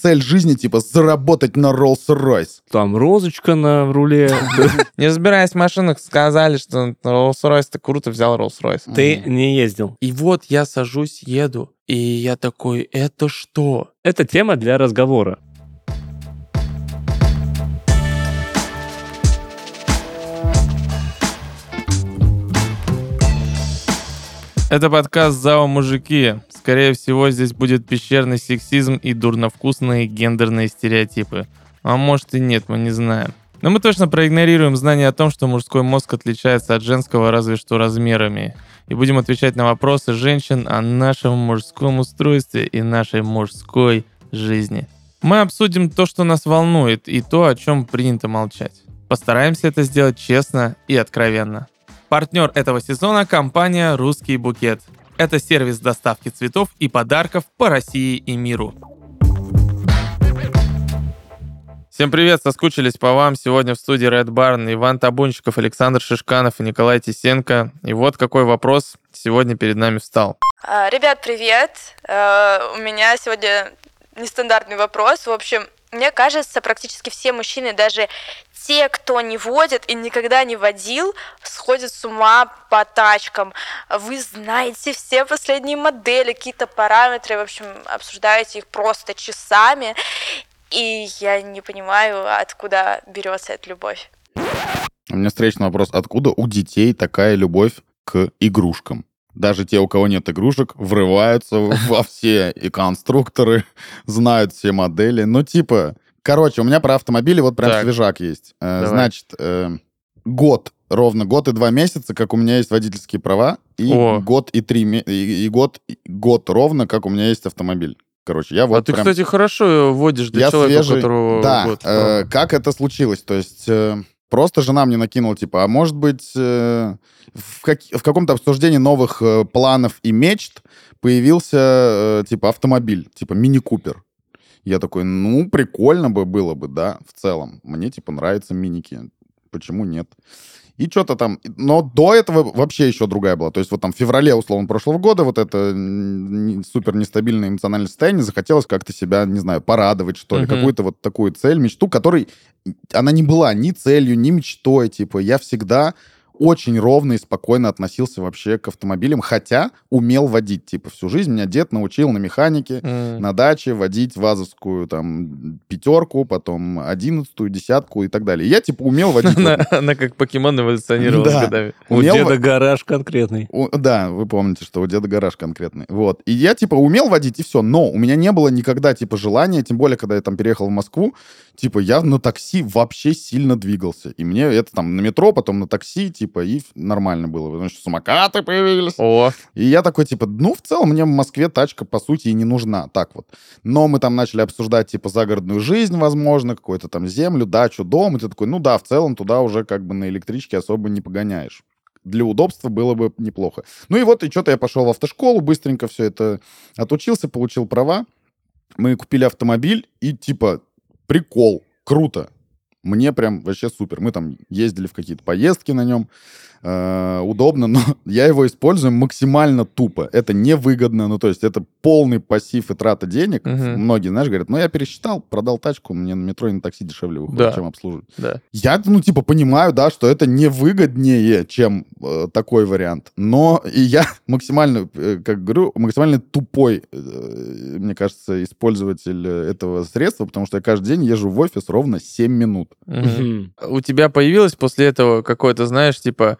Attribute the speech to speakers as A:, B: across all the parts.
A: цель жизни, типа, заработать на Rolls-Royce.
B: Там розочка на руле.
C: Не разбираясь в машинах, сказали, что Rolls-Royce это круто, взял Rolls-Royce.
B: Ты не ездил.
C: И вот я сажусь, еду, и я такой, это что?
B: Это тема для разговора.
C: Это подкаст «ЗАО Мужики». Скорее всего, здесь будет пещерный сексизм и дурновкусные гендерные стереотипы. А может и нет, мы не знаем. Но мы точно проигнорируем знание о том, что мужской мозг отличается от женского разве что размерами. И будем отвечать на вопросы женщин о нашем мужском устройстве и нашей мужской жизни. Мы обсудим то, что нас волнует, и то, о чем принято молчать. Постараемся это сделать честно и откровенно. Партнер этого сезона – компания «Русский букет». Это сервис доставки цветов и подарков по России и миру. Всем привет, соскучились по вам. Сегодня в студии Red Barn Иван Табунчиков, Александр Шишканов и Николай Тисенко. И вот какой вопрос сегодня перед нами встал.
D: А, Ребят, привет! Э, У меня сегодня нестандартный вопрос. В общем, мне кажется, практически все мужчины, даже те, кто не водит и никогда не водил, сходят с ума по тачкам. Вы знаете все последние модели, какие-то параметры, в общем, обсуждаете их просто часами. И я не понимаю, откуда берется эта любовь.
A: У меня встречный вопрос. Откуда у детей такая любовь к игрушкам? Даже те, у кого нет игрушек, врываются во все и конструкторы, знают все модели. Ну, типа, короче, у меня про автомобили вот прям
C: Так.
A: свежак есть. Э,
C: Давай.
A: Значит, э, год, ровно год и два месяца, как у меня есть водительские права, и
C: О.
A: год и три и, и год, и год ровно, как у меня есть автомобиль. Короче, я вот
C: а ты,
A: прям...
C: кстати, хорошо водишь для
A: Я
C: человека,
A: свежий.
C: которого
A: Да,
C: год.
A: э, как это случилось? То есть э, просто жена мне накинула, типа, а может быть, э, в, как- в каком-то обсуждении новых э, планов и мечт появился, э, типа, автомобиль, типа, мини-купер. Я такой, ну, прикольно бы было бы, да, в целом. Мне, типа, нравятся миники. Почему нет? И что-то там... Но до этого вообще еще другая была. То есть вот там в феврале, условно, прошлого года вот это супер нестабильное эмоциональное состояние захотелось как-то себя, не знаю, порадовать, что ли,
C: Мгм.
A: какую-то вот такую цель, мечту, которой она не была ни целью, ни мечтой. Типа я всегда очень ровно и спокойно относился вообще к автомобилям, хотя умел водить. Типа всю жизнь меня дед научил на механике,
C: М.
A: на даче водить вазовскую там пятерку, потом одиннадцатую, десятку и так далее. Я типа умел водить.
C: Она, как покемон эволюционировала с годами.
B: У деда гараж конкретный.
A: Да, вы помните, что у деда гараж конкретный. Вот. И я, типа, умел водить, и все. Но у меня не было никогда, типа, желания, тем более, когда я там переехал в Москву, типа, я на такси вообще сильно двигался. И мне это там на метро, потом на такси, типа, и ф- нормально было. Потому что самокаты появились.
C: О,
A: И я такой, типа, ну, в целом мне в Москве тачка, по сути, и не нужна. Так вот. Но мы там начали обсуждать, типа, загородную жизнь, возможно, какую-то там землю, дачу, дом. И ты такой, ну да, в целом туда уже как бы на электричке особо не погоняешь. Для удобства было бы неплохо. Ну и вот, и что-то я пошел в автошколу, быстренько все это отучился, получил права. Мы купили автомобиль, и типа, прикол, круто. Мне прям вообще супер. Мы там ездили в какие-то поездки на нем. Э, удобно, но я его использую максимально тупо. Это невыгодно, ну то есть это полный пассив и трата денег.
C: Мгм.
A: Многие, знаешь, говорят, ну я пересчитал, продал тачку, мне на метро и на такси дешевле выходит,
C: Да.
A: чем обслуживать.
C: да.
A: Я, ну, типа, понимаю, да, что это невыгоднее, чем э, такой вариант. Но и я максимально, э, как говорю, максимально тупой, э, мне кажется, использователь э, этого средства, потому что я каждый день езжу в офис ровно 7 минут.
C: Мгм. У тебя появилось после этого какое-то, знаешь, типа,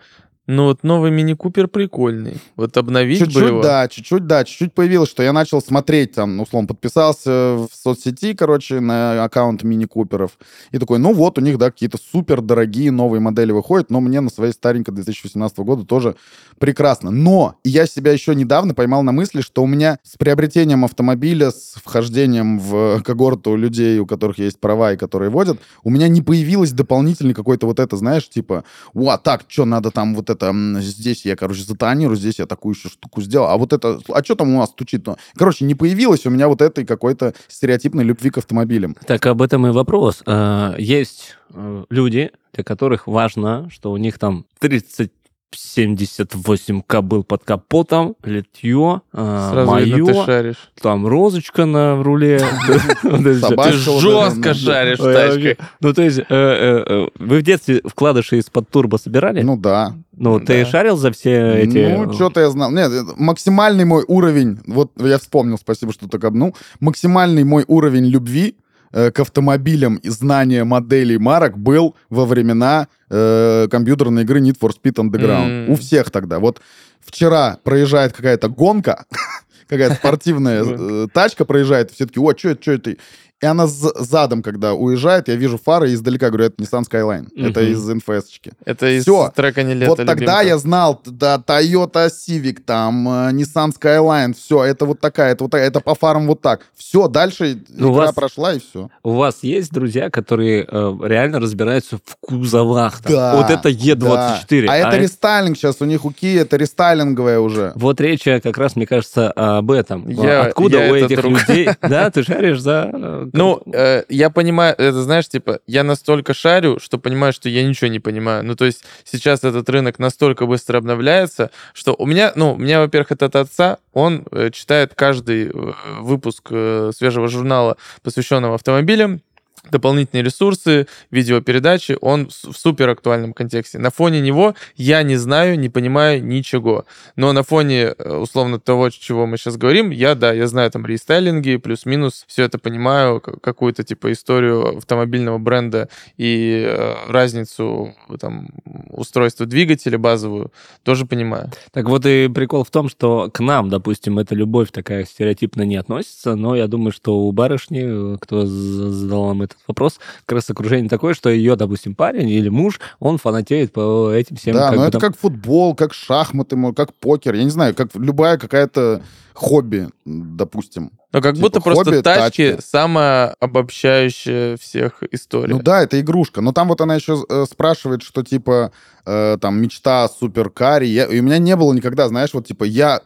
C: ну вот новый мини-купер прикольный. Вот обновить бы
A: Чуть-чуть,
C: его.
A: да, чуть-чуть, да, чуть-чуть появилось, что я начал смотреть, там, ну, условно, подписался в соцсети, короче, на аккаунт мини-куперов, и такой, ну вот, у них, да, какие-то супер дорогие новые модели выходят, но мне на своей старенькой 2018 года тоже прекрасно. Но я себя еще недавно поймал на мысли, что у меня с приобретением автомобиля, с вхождением в когорту людей, у которых есть права и которые водят, у меня не появилось дополнительный какой-то вот это, знаешь, типа, о, так, что надо там вот это, здесь я, короче, затонирую, здесь я такую еще штуку сделал, а вот это, а что там у нас стучит? Ну, Короче, не появилось у меня вот этой какой-то стереотипной любви к автомобилям.
B: Так об этом и вопрос. А, Есть э, люди, для которых важно, что у них там 30 78 кобыл под капотом, литье,
C: Сразу видно, ты
B: мое,
C: шаришь.
B: там розочка на руле.
C: Ты жестко
A: ну,
C: шаришь в тачках.
B: Ну, то есть, э, э, э, вы в детстве вкладыши из-под турбо собирали?
A: Ну да.
B: Ну, ты шарил за все эти...
A: Ну, что-то я знал. Нет, максимальный мой уровень, вот я вспомнил, спасибо, что так обнул, максимальный мой уровень любви э, к автомобилям и знания моделей марок был во времена э, компьютерной игры Need for Speed Underground.
C: М.
A: У всех тогда. Вот вчера проезжает какая-то гонка, какая-то спортивная э, тачка проезжает, все таки о, что это, что это? И она задом, когда уезжает, я вижу фары и издалека говорю, это Nissan Skyline. Это
B: Мгм.
A: из НФС-очки.
C: Это из
A: Всё.
C: трека не лето,
A: Вот тогда
C: любимка.
A: я знал, да, Toyota Civic, там, э, Nissan Skyline, все, это вот такая, это вот такая, это по фарам вот так. Все, дальше
B: Ну, у
A: игра
B: вас-
A: прошла, и все.
B: У вас есть друзья, которые э, реально разбираются в кузовах? там?
A: Да,
B: Вот это Е24.
A: А, это рестайлинг сейчас, у них у Kia это рестайлинговая уже.
B: Вот речь э, как раз, мне кажется, об этом.
C: Я-
B: Откуда
C: я
B: у этих
C: друг.
B: людей... Да, ты шаришь за...
C: Ну, э, я понимаю, это знаешь, типа, я настолько шарю, что понимаю, что я ничего не понимаю. Ну, то есть сейчас этот рынок настолько быстро обновляется, что у меня, ну, у меня, во-первых, это от отца, он э, читает каждый э, выпуск э, свежего журнала, посвященного автомобилям, дополнительные ресурсы, видеопередачи, он в супер актуальном контексте. На фоне него я не знаю, не понимаю ничего. Но на фоне, э, условно, того, чего мы сейчас говорим, я, да, я знаю там рестайлинги, плюс-минус, все это понимаю, какую-то, типа, историю автомобильного бренда и э, разницу там устройства двигателя базовую тоже понимаю.
B: Так вот и прикол в том, что к нам, допустим, эта любовь такая стереотипно не относится, но я думаю, что у барышни, э, кто задал нам этот вопрос, как раз окружение такое, что ее, допустим, парень или муж, он фанатеет по этим всем...
A: да, но
B: бы
A: это
B: там-
A: как футбол, как шахматы, как покер, я не знаю, как любая какая-то хобби, допустим.
C: Но как
A: Типа
C: будто просто
A: хобби,
C: тачки
A: тачки.
C: самая обобщающая всех история.
A: Ну да, это игрушка. Но там вот она еще э, спрашивает, что типа э, там мечта о суперкаре. Я- и у меня не было никогда, знаешь, вот типа я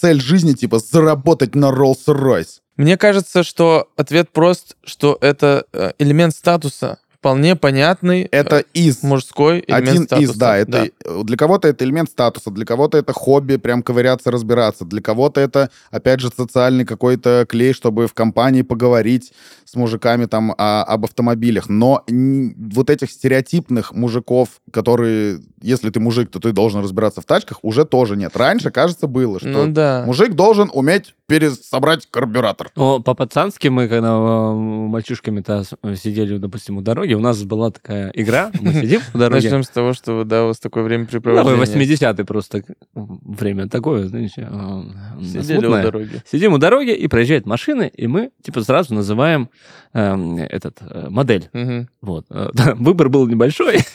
A: цель жизни типа заработать на Rolls-Royce.
C: Мне кажется, что ответ прост, что это э, элемент статуса, вполне понятный,
A: Это из.
C: мужской элемент
A: один
C: статуса.
A: из, да, это э, для кого-то это элемент статуса, для кого-то это хобби, прям ковыряться, разбираться, для кого-то это, опять же, социальный какой-то клей, чтобы в компании поговорить с мужиками там о- об автомобилях. Но н- вот этих стереотипных мужиков, которые, если ты мужик, то ты должен разбираться в тачках, уже тоже нет. Раньше, кажется, было, что
C: Ну да.
A: мужик должен уметь пересобрать карбюратор.
B: Ну, по-пацански мы, когда э, мальчишками-то сидели, допустим, у дороги, у нас была такая игра, мы сидим у дороги.
C: Начнем с того, что да, у вас такое
B: Ну,
C: времяпрепровождение.
B: 80-е просто время такое, знаете, э,
C: Сидели у дороги.
B: Сидим у дороги, и проезжают машины, и мы, типа, сразу называем эм, этот, э, модель.
C: Мгм.
B: Вот. Э, да, Выбор был небольшой.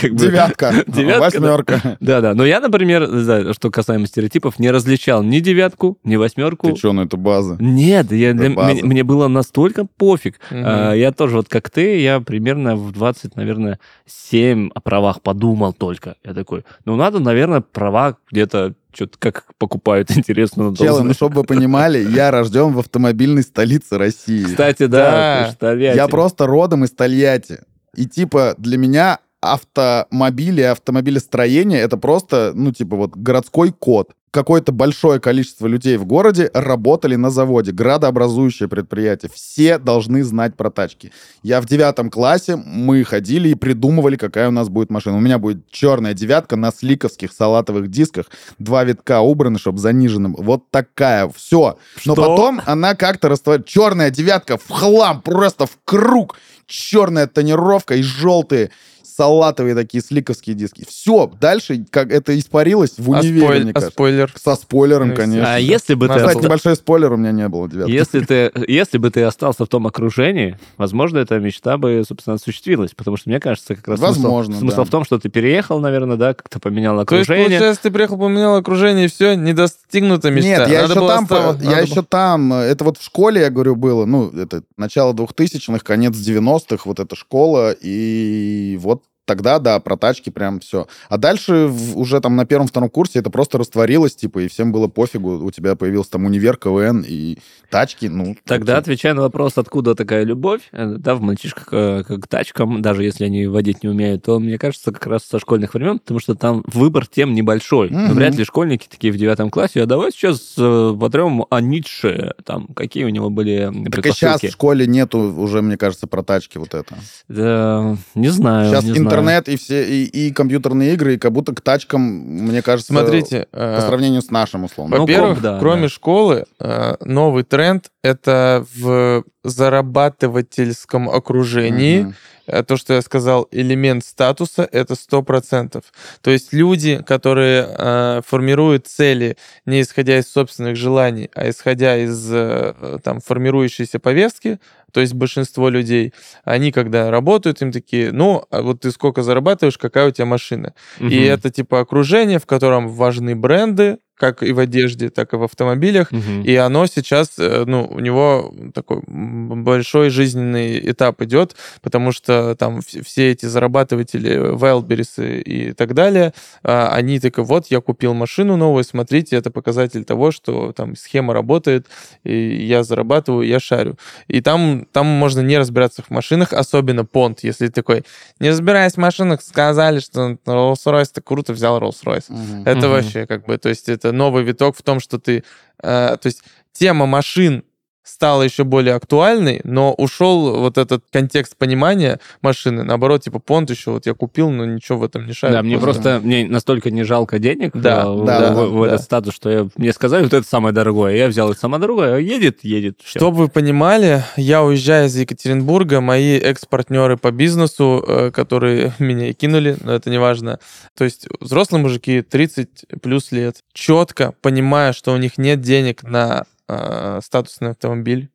B: Как бы-
A: Девятка,
B: Девятка, да.
A: восьмерка.
B: Да-да, но я, например, да, что касаемо стереотипов, не различал ни девятку, ни восьмерку.
A: Ты что, ну это база.
B: Нет, я, для- мне, мне было настолько пофиг.
C: Мгм.
B: А, я тоже, вот как ты, я примерно в 20, наверное, 7 о правах подумал только. Я такой, ну надо, наверное, права где-то что-то как покупают, интересно.
A: Челы, ну
B: узнать.
A: чтобы вы понимали, я рожден в автомобильной столице России.
B: Кстати,
C: Да.
B: да.
A: Я просто родом из Тольятти. И типа для меня автомобили, автомобилестроение это просто, ну, типа вот городской код. Какое-то большое количество людей в городе работали на заводе, градообразующее предприятие. Все должны знать про тачки. Я в девятом классе, мы ходили и придумывали, какая у нас будет машина. У меня будет черная девятка на сликовских салатовых дисках, два витка убраны, чтобы заниженным. Вот такая, все. Но
B: Что?
A: потом она как-то растворяет. Черная девятка в хлам, просто в круг. Черная тонировка и желтые салатовые такие сликовские диски. Все, дальше как это испарилось в
C: А,
A: универе,
C: спойль-
A: мне
C: а спойлер?
A: Со спойлером,
C: Ну,
A: конечно.
B: А если бы ты...
A: Кстати,
B: оста-
A: небольшой спойлер у меня не было, девятки.
B: Если ты, если бы ты остался в том окружении, возможно, эта мечта бы, собственно, осуществилась. Потому что, мне кажется, как раз
A: Возможно,
B: смысл,
A: да.
B: в том, что ты переехал, наверное, да, как-то поменял
C: То есть,
B: окружение.
C: получается, ты приехал, поменял окружение, и все, не достигнута мечта.
A: Нет, я
C: Надо
A: еще там,
C: оста-
A: по- я
C: надо
A: еще там, э, это вот в школе, я говорю, было, ну, это начало 2000-х, конец 90-х, вот эта школа, и вот тогда, да, про тачки прям все. А дальше в- уже там на первом-втором курсе это просто растворилось, типа, и всем было пофигу. У тебя появился там универ, КВН и тачки, ну...
B: Тогда,
A: окей.
B: отвечая на вопрос, откуда такая любовь, э, да, в мальчишках э, к тачкам, даже если они водить не умеют, то, мне кажется, как раз со школьных времен, потому что там выбор тем небольшой.
A: Мгм.
B: вряд ли школьники такие в девятом классе, а давай сейчас э, потрем о Ницше, там, какие у него были
A: Так и сейчас в школе нету уже, мне кажется, про тачки вот это.
B: Да, не знаю,
A: Сейчас
B: не знаю.
A: Интернет и все, и, и компьютерные игры, и как будто к тачкам, мне кажется,
C: Смотрите,
A: по
C: э,
A: сравнению с нашим, условно.
B: Ну,
C: Во-первых,
B: комп, да,
C: кроме
B: да.
C: школы, э, новый тренд это в зарабатывательском окружении. Э, То, что я сказал, элемент статуса, это 100%. То есть люди, которые э, формируют цели не исходя из собственных желаний, а исходя из э, там, формирующейся повестки, то есть большинство людей, они когда работают, им такие, ну, а вот ты сколько зарабатываешь, какая у тебя машина? И
B: Мгм.
C: это типа окружение, в котором важны бренды, как и в одежде, так и в автомобилях.
B: Мгм.
C: И оно сейчас, э, ну, у него такой большой жизненный этап идет, потому что там вс- все эти зарабатыватели, Wildberries и так далее, а, они такой, вот, я купил машину новую, смотрите, это показатель того, что там схема работает, и я зарабатываю, я шарю. И там, там можно не разбираться в машинах, особенно понт, если такой, не разбираясь в машинах, сказали, что Rolls-Royce, ты круто взял Rolls-Royce.
A: Мгм.
C: Это
B: Мгм.
C: вообще как бы, то есть это новый виток в том, что ты, э, то есть тема машин стала еще более актуальной, но ушел вот этот контекст понимания машины. Наоборот, типа понт еще вот я купил, но ничего в этом не шарю.
B: Да, мне просто мне настолько не жалко денег
C: Да,
B: в,
A: да,
B: в-
A: да,
B: в этот
C: да.
B: статус, что я, мне сказали, вот это самое дорогое. Я взял это самое дорогое, а едет, едет. всё.
C: Чтобы вы понимали, я уезжаю из Екатеринбурга, мои экс-партнеры по бизнесу, э, которые меня и кинули, но это не важно. То есть взрослые мужики 30 плюс лет, четко понимая, что у них нет денег на э, статусный автомобиль,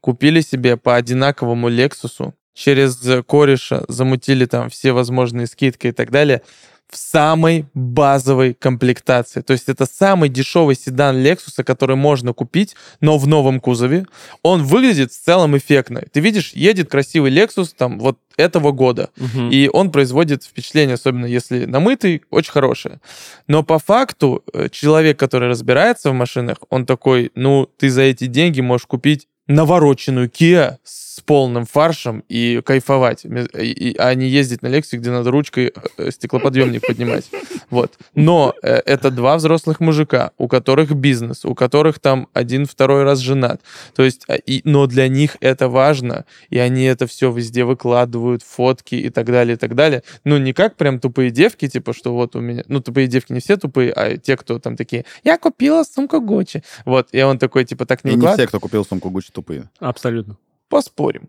C: купили себе по одинаковому Лексусу, через кореша замутили там все возможные скидки и так далее, в самой базовой комплектации. То есть это самый дешевый седан Lexus, который можно купить, но в новом кузове. Он выглядит в целом эффектно. Ты видишь, едет красивый Lexus там вот этого года.
B: Мгм.
C: И он производит впечатление, особенно если намытый, очень хорошее. Но по факту э, человек, который разбирается в машинах, он такой, ну, ты за эти деньги можешь купить навороченную Kia с полным фаршем и кайфовать, и- а не ездить на Lexus, где надо ручкой э, стеклоподъемник поднимать. Вот. Но э, это два взрослых мужика, у которых бизнес, у которых там один второй раз женат. То есть, а, и, но для них это важно, и они это все везде выкладывают, фотки и так далее, и так далее. Ну, не как прям тупые девки, типа, что вот у меня... Ну, тупые девки не все тупые, а те, кто там такие, я купила сумку Гуччи. Вот, и он такой, типа, так не
A: И не все, кто купил сумку Гуччи, тупые.
B: Абсолютно.
C: Поспорим.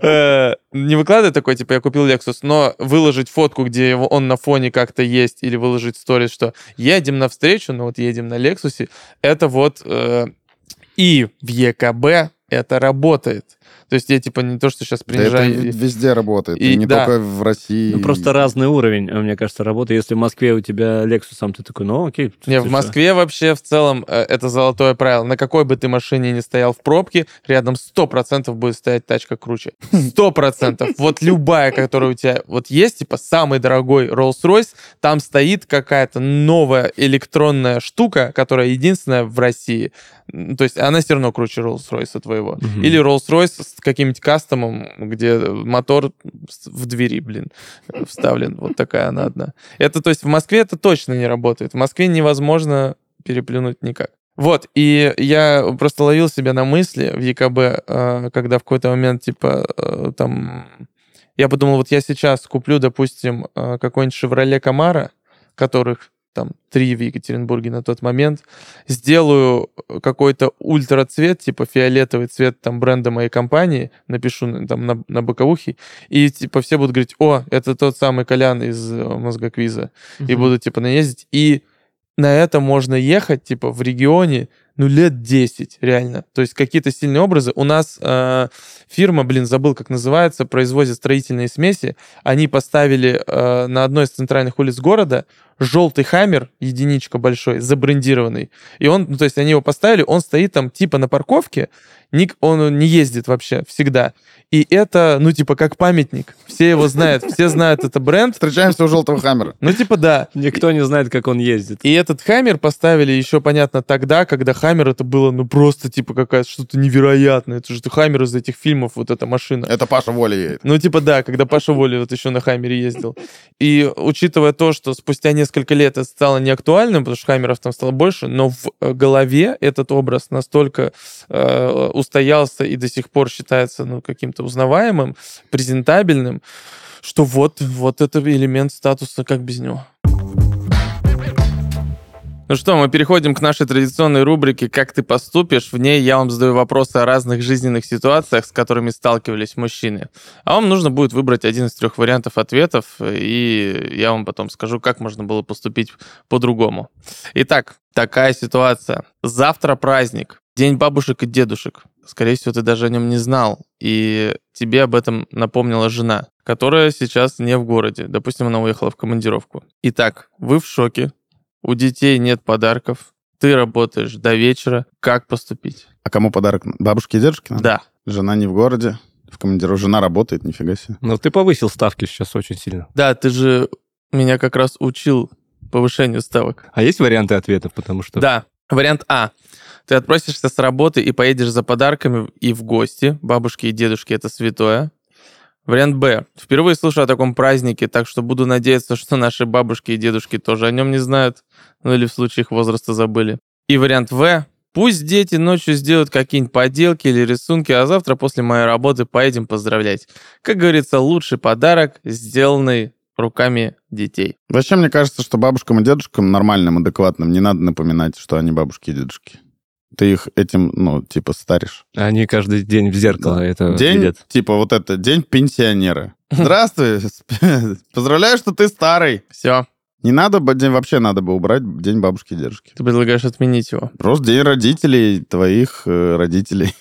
C: Э, Не выкладывай такой, типа, я купил Lexus, но выложить фотку, где он на фоне как-то есть, или выложить сторис, что едем навстречу, ну вот едем на Лексусе, это вот э, и в ЕКБ это работает. То есть я, типа, не то, что сейчас
A: Да это везде работает,
C: и-
A: и не
C: да.
A: только в России.
B: Ну, просто разный уровень, э, мне кажется, работы. Если в Москве у тебя Lexus, сам ты такой, ну окей.
C: Не, в? Москве вообще в целом э, это золотое правило. На какой бы ты машине ни стоял в пробке, рядом 100% будет стоять тачка круче. 100%. Вот любая, которая у тебя вот есть, типа самый дорогой Rolls-Royce, там стоит какая-то новая электронная штука, которая единственная в России. То есть она все равно круче Rolls-Royce твоего. Или Rolls-Royce с каким-нибудь кастомом, где мотор в двери, блин, вставлен. Вот такая она одна. Это, то есть, в Москве это точно не работает. В Москве невозможно переплюнуть никак. Вот, и я просто ловил себя на мысли в ЕКБ, э, когда в какой-то момент, типа, э, там... Я подумал, вот я сейчас куплю, допустим, э, какой-нибудь Chevrolet Camaro, которых там три в Екатеринбурге на тот момент, сделаю какой-то ультра-цвет, типа фиолетовый цвет там бренда моей компании, напишу на- там на, на боковухе, и типа все будут говорить, о, это тот самый Колян из э, мозгоквиза, и
B: Мгм.
C: будут типа наездить, и на это можно ехать, типа, в регионе ну, лет 10, реально. То есть какие-то сильные образы. У нас э, фирма, блин, забыл, как называется, производит строительные смеси. Они поставили э, на одной из центральных улиц города желтый хаммер, единичка большой, забрендированный. И он, ну, то есть они его поставили, он стоит там типа на парковке, ник, он не ездит вообще всегда. И это, ну, типа, как памятник. Все его знают, все знают это бренд.
A: Встречаемся у желтого хаммера.
C: Ну, типа, да.
B: Никто не знает, как он ездит.
C: И этот хаммер поставили еще, понятно, тогда, когда хаммер это было, ну, просто, типа, какая-то что-то невероятное. Это же хаммер из этих фильмов, вот эта машина.
A: Это Паша Воля едет.
C: Ну, типа, да, когда Паша Воля вот еще на Хаммере ездил. И учитывая то, что спустя несколько лет это стало неактуальным, потому что Хаммеров там стало больше, но в э, голове этот образ настолько э, устоялся и до сих пор считается, ну, каким-то узнаваемым, презентабельным, что вот, вот это элемент статуса, как без него. Ну что, мы переходим к нашей традиционной рубрике «Как ты поступишь?». В ней я вам задаю вопросы о разных жизненных ситуациях, с которыми сталкивались мужчины. А вам нужно будет выбрать один из трех вариантов ответов, и я вам потом скажу, как можно было поступить по-другому. Итак, такая ситуация. Завтра праздник, День бабушек и дедушек. Скорее всего, ты даже о нем не знал, и тебе об этом напомнила жена, которая сейчас не в городе. Допустим, она уехала в командировку. Итак, вы в шоке, у детей нет подарков, ты работаешь до вечера, как поступить?
A: А кому подарок? Бабушке и дедушке? надо?
C: Да.
A: Жена не в городе, в командировке. Жена работает, нифига себе.
B: Ну, ты повысил ставки сейчас очень сильно.
C: Да, ты же меня как раз учил повышению ставок.
B: А есть варианты ответов? Потому что...
C: Да. Вариант А. Ты отпросишься с работы и поедешь за подарками и в гости. Бабушки и дедушки это святое. Вариант Б. Впервые слышу о таком празднике, так что буду надеяться, что наши бабушки и дедушки тоже о нем не знают, ну или в случае их возраста забыли. И вариант В. Пусть дети ночью сделают какие-нибудь поделки или рисунки, а завтра после моей работы поедем поздравлять. Как говорится, лучший подарок, сделанный руками детей.
A: Вообще, мне кажется, что бабушкам и дедушкам нормальным, адекватным не надо напоминать, что они бабушки и дедушки. Ты их этим, ну, типа, старишь.
B: Они каждый день в зеркало это
A: День,
B: видят.
A: типа, вот это, день пенсионера. Здравствуй, поздравляю, что ты старый.
C: Все,
A: Не надо, бы- день вообще надо бы убрать день бабушки и дедушки.
C: ты предлагаешь отменить его.
A: Просто день родителей, твоих э, родителей.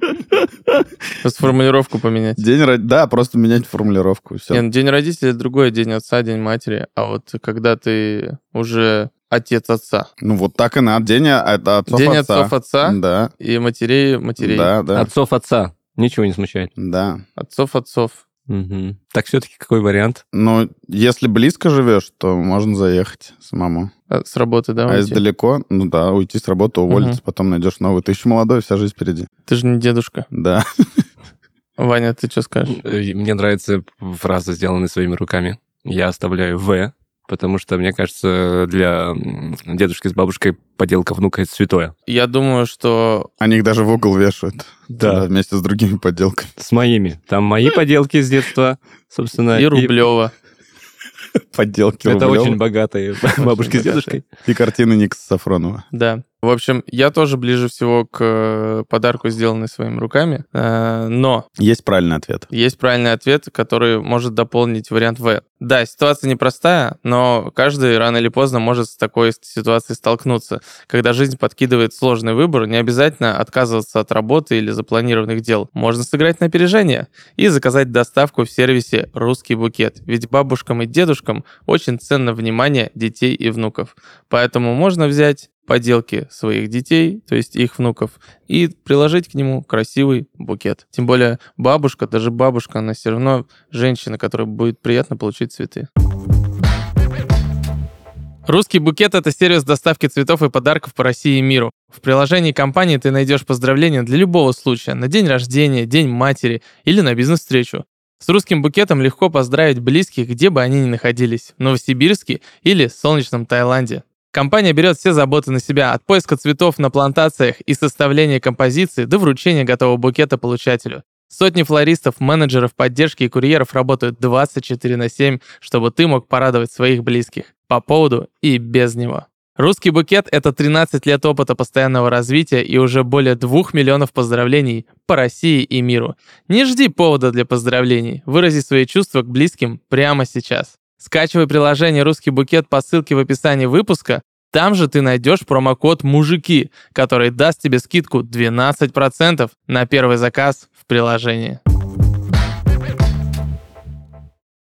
C: Просто формулировку поменять.
A: День, да, просто менять формулировку, все.
C: Не, ну, день родителей это другой, день отца, день матери. А вот когда ты уже отец отца.
A: Ну, вот так и надо. День это отцов
C: день
A: отца.
C: отцов отца
A: Да,
C: и матерей матерей.
A: да, да,
B: Отцов отца. Ничего не смущает.
A: да.
C: Отцов отцов.
B: Мгм. Так все-таки какой вариант?
A: Но если близко живешь, то можно заехать самому.
C: А, С работы, да?
A: А
C: уйти?
A: если далеко, ну да, уйти с работы, уволиться, потом найдешь новый. Ты еще молодой, вся жизнь впереди.
C: Ты же не дедушка.
A: Да.
C: Ваня, ты что скажешь?
B: Э, Мне нравится фраза, сделанная своими руками. Я оставляю В, потому что, мне кажется, для дедушки с бабушкой поделка внука это святое.
C: Я думаю, что
A: Они их даже в угол вешают.
B: Да.
A: Вместе с другими подделками.
B: С моими. Там мои поделки с детства, собственно.
C: и Рублева.
A: Подделки
B: Это очень богатые бабушки с дедушкой.
A: И картины Никса Сафронова.
C: Да. В общем, я тоже ближе всего к э, подарку, сделанной своими руками. Э, Но
A: Есть правильный ответ.
C: есть правильный ответ, который может дополнить вариант В. Да, ситуация непростая, но каждый рано или поздно может с такой ситуацией столкнуться. Когда жизнь подкидывает сложный выбор, не обязательно отказываться от работы или запланированных дел. Можно сыграть на опережение и заказать доставку в сервисе «Русский букет». Ведь бабушкам и дедушкам очень ценно внимание детей и внуков. Поэтому можно взять поделки своих детей, то есть их внуков, и приложить к нему красивый букет. Тем более бабушка, даже бабушка, она все равно женщина, которой будет приятно получить цветы. Русский букет — это сервис доставки цветов и подарков по России и миру. В приложении компании ты найдешь поздравления для любого случая, на день рождения, день матери или на бизнес-встречу. С русским букетом легко поздравить близких, где бы они ни находились, в Новосибирске или солнечном Таиланде. Компания берет все заботы на себя, от поиска цветов на плантациях и составления композиции до вручения готового букета получателю. Сотни флористов, менеджеров поддержки и курьеров работают 24 на 7, чтобы ты мог порадовать своих близких по поводу и без него. Русский букет — это 13 лет опыта постоянного развития и уже более 2 миллионов поздравлений по России и миру. Не жди повода для поздравлений, вырази свои чувства к близким прямо сейчас. Скачивай приложение «Русский букет» по ссылке в описании выпуска. Там же ты найдешь промокод «Мужики», который даст тебе скидку 12% на первый заказ в приложении.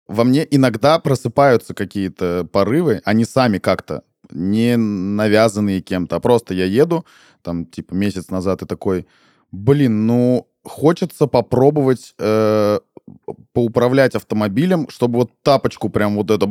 A: Во мне иногда просыпаются какие-то порывы, они сами как-то не навязанные кем-то, а просто я еду, там, типа, месяц назад и такой, блин, ну, хочется попробовать э, поуправлять автомобилем, чтобы вот тапочку прям вот это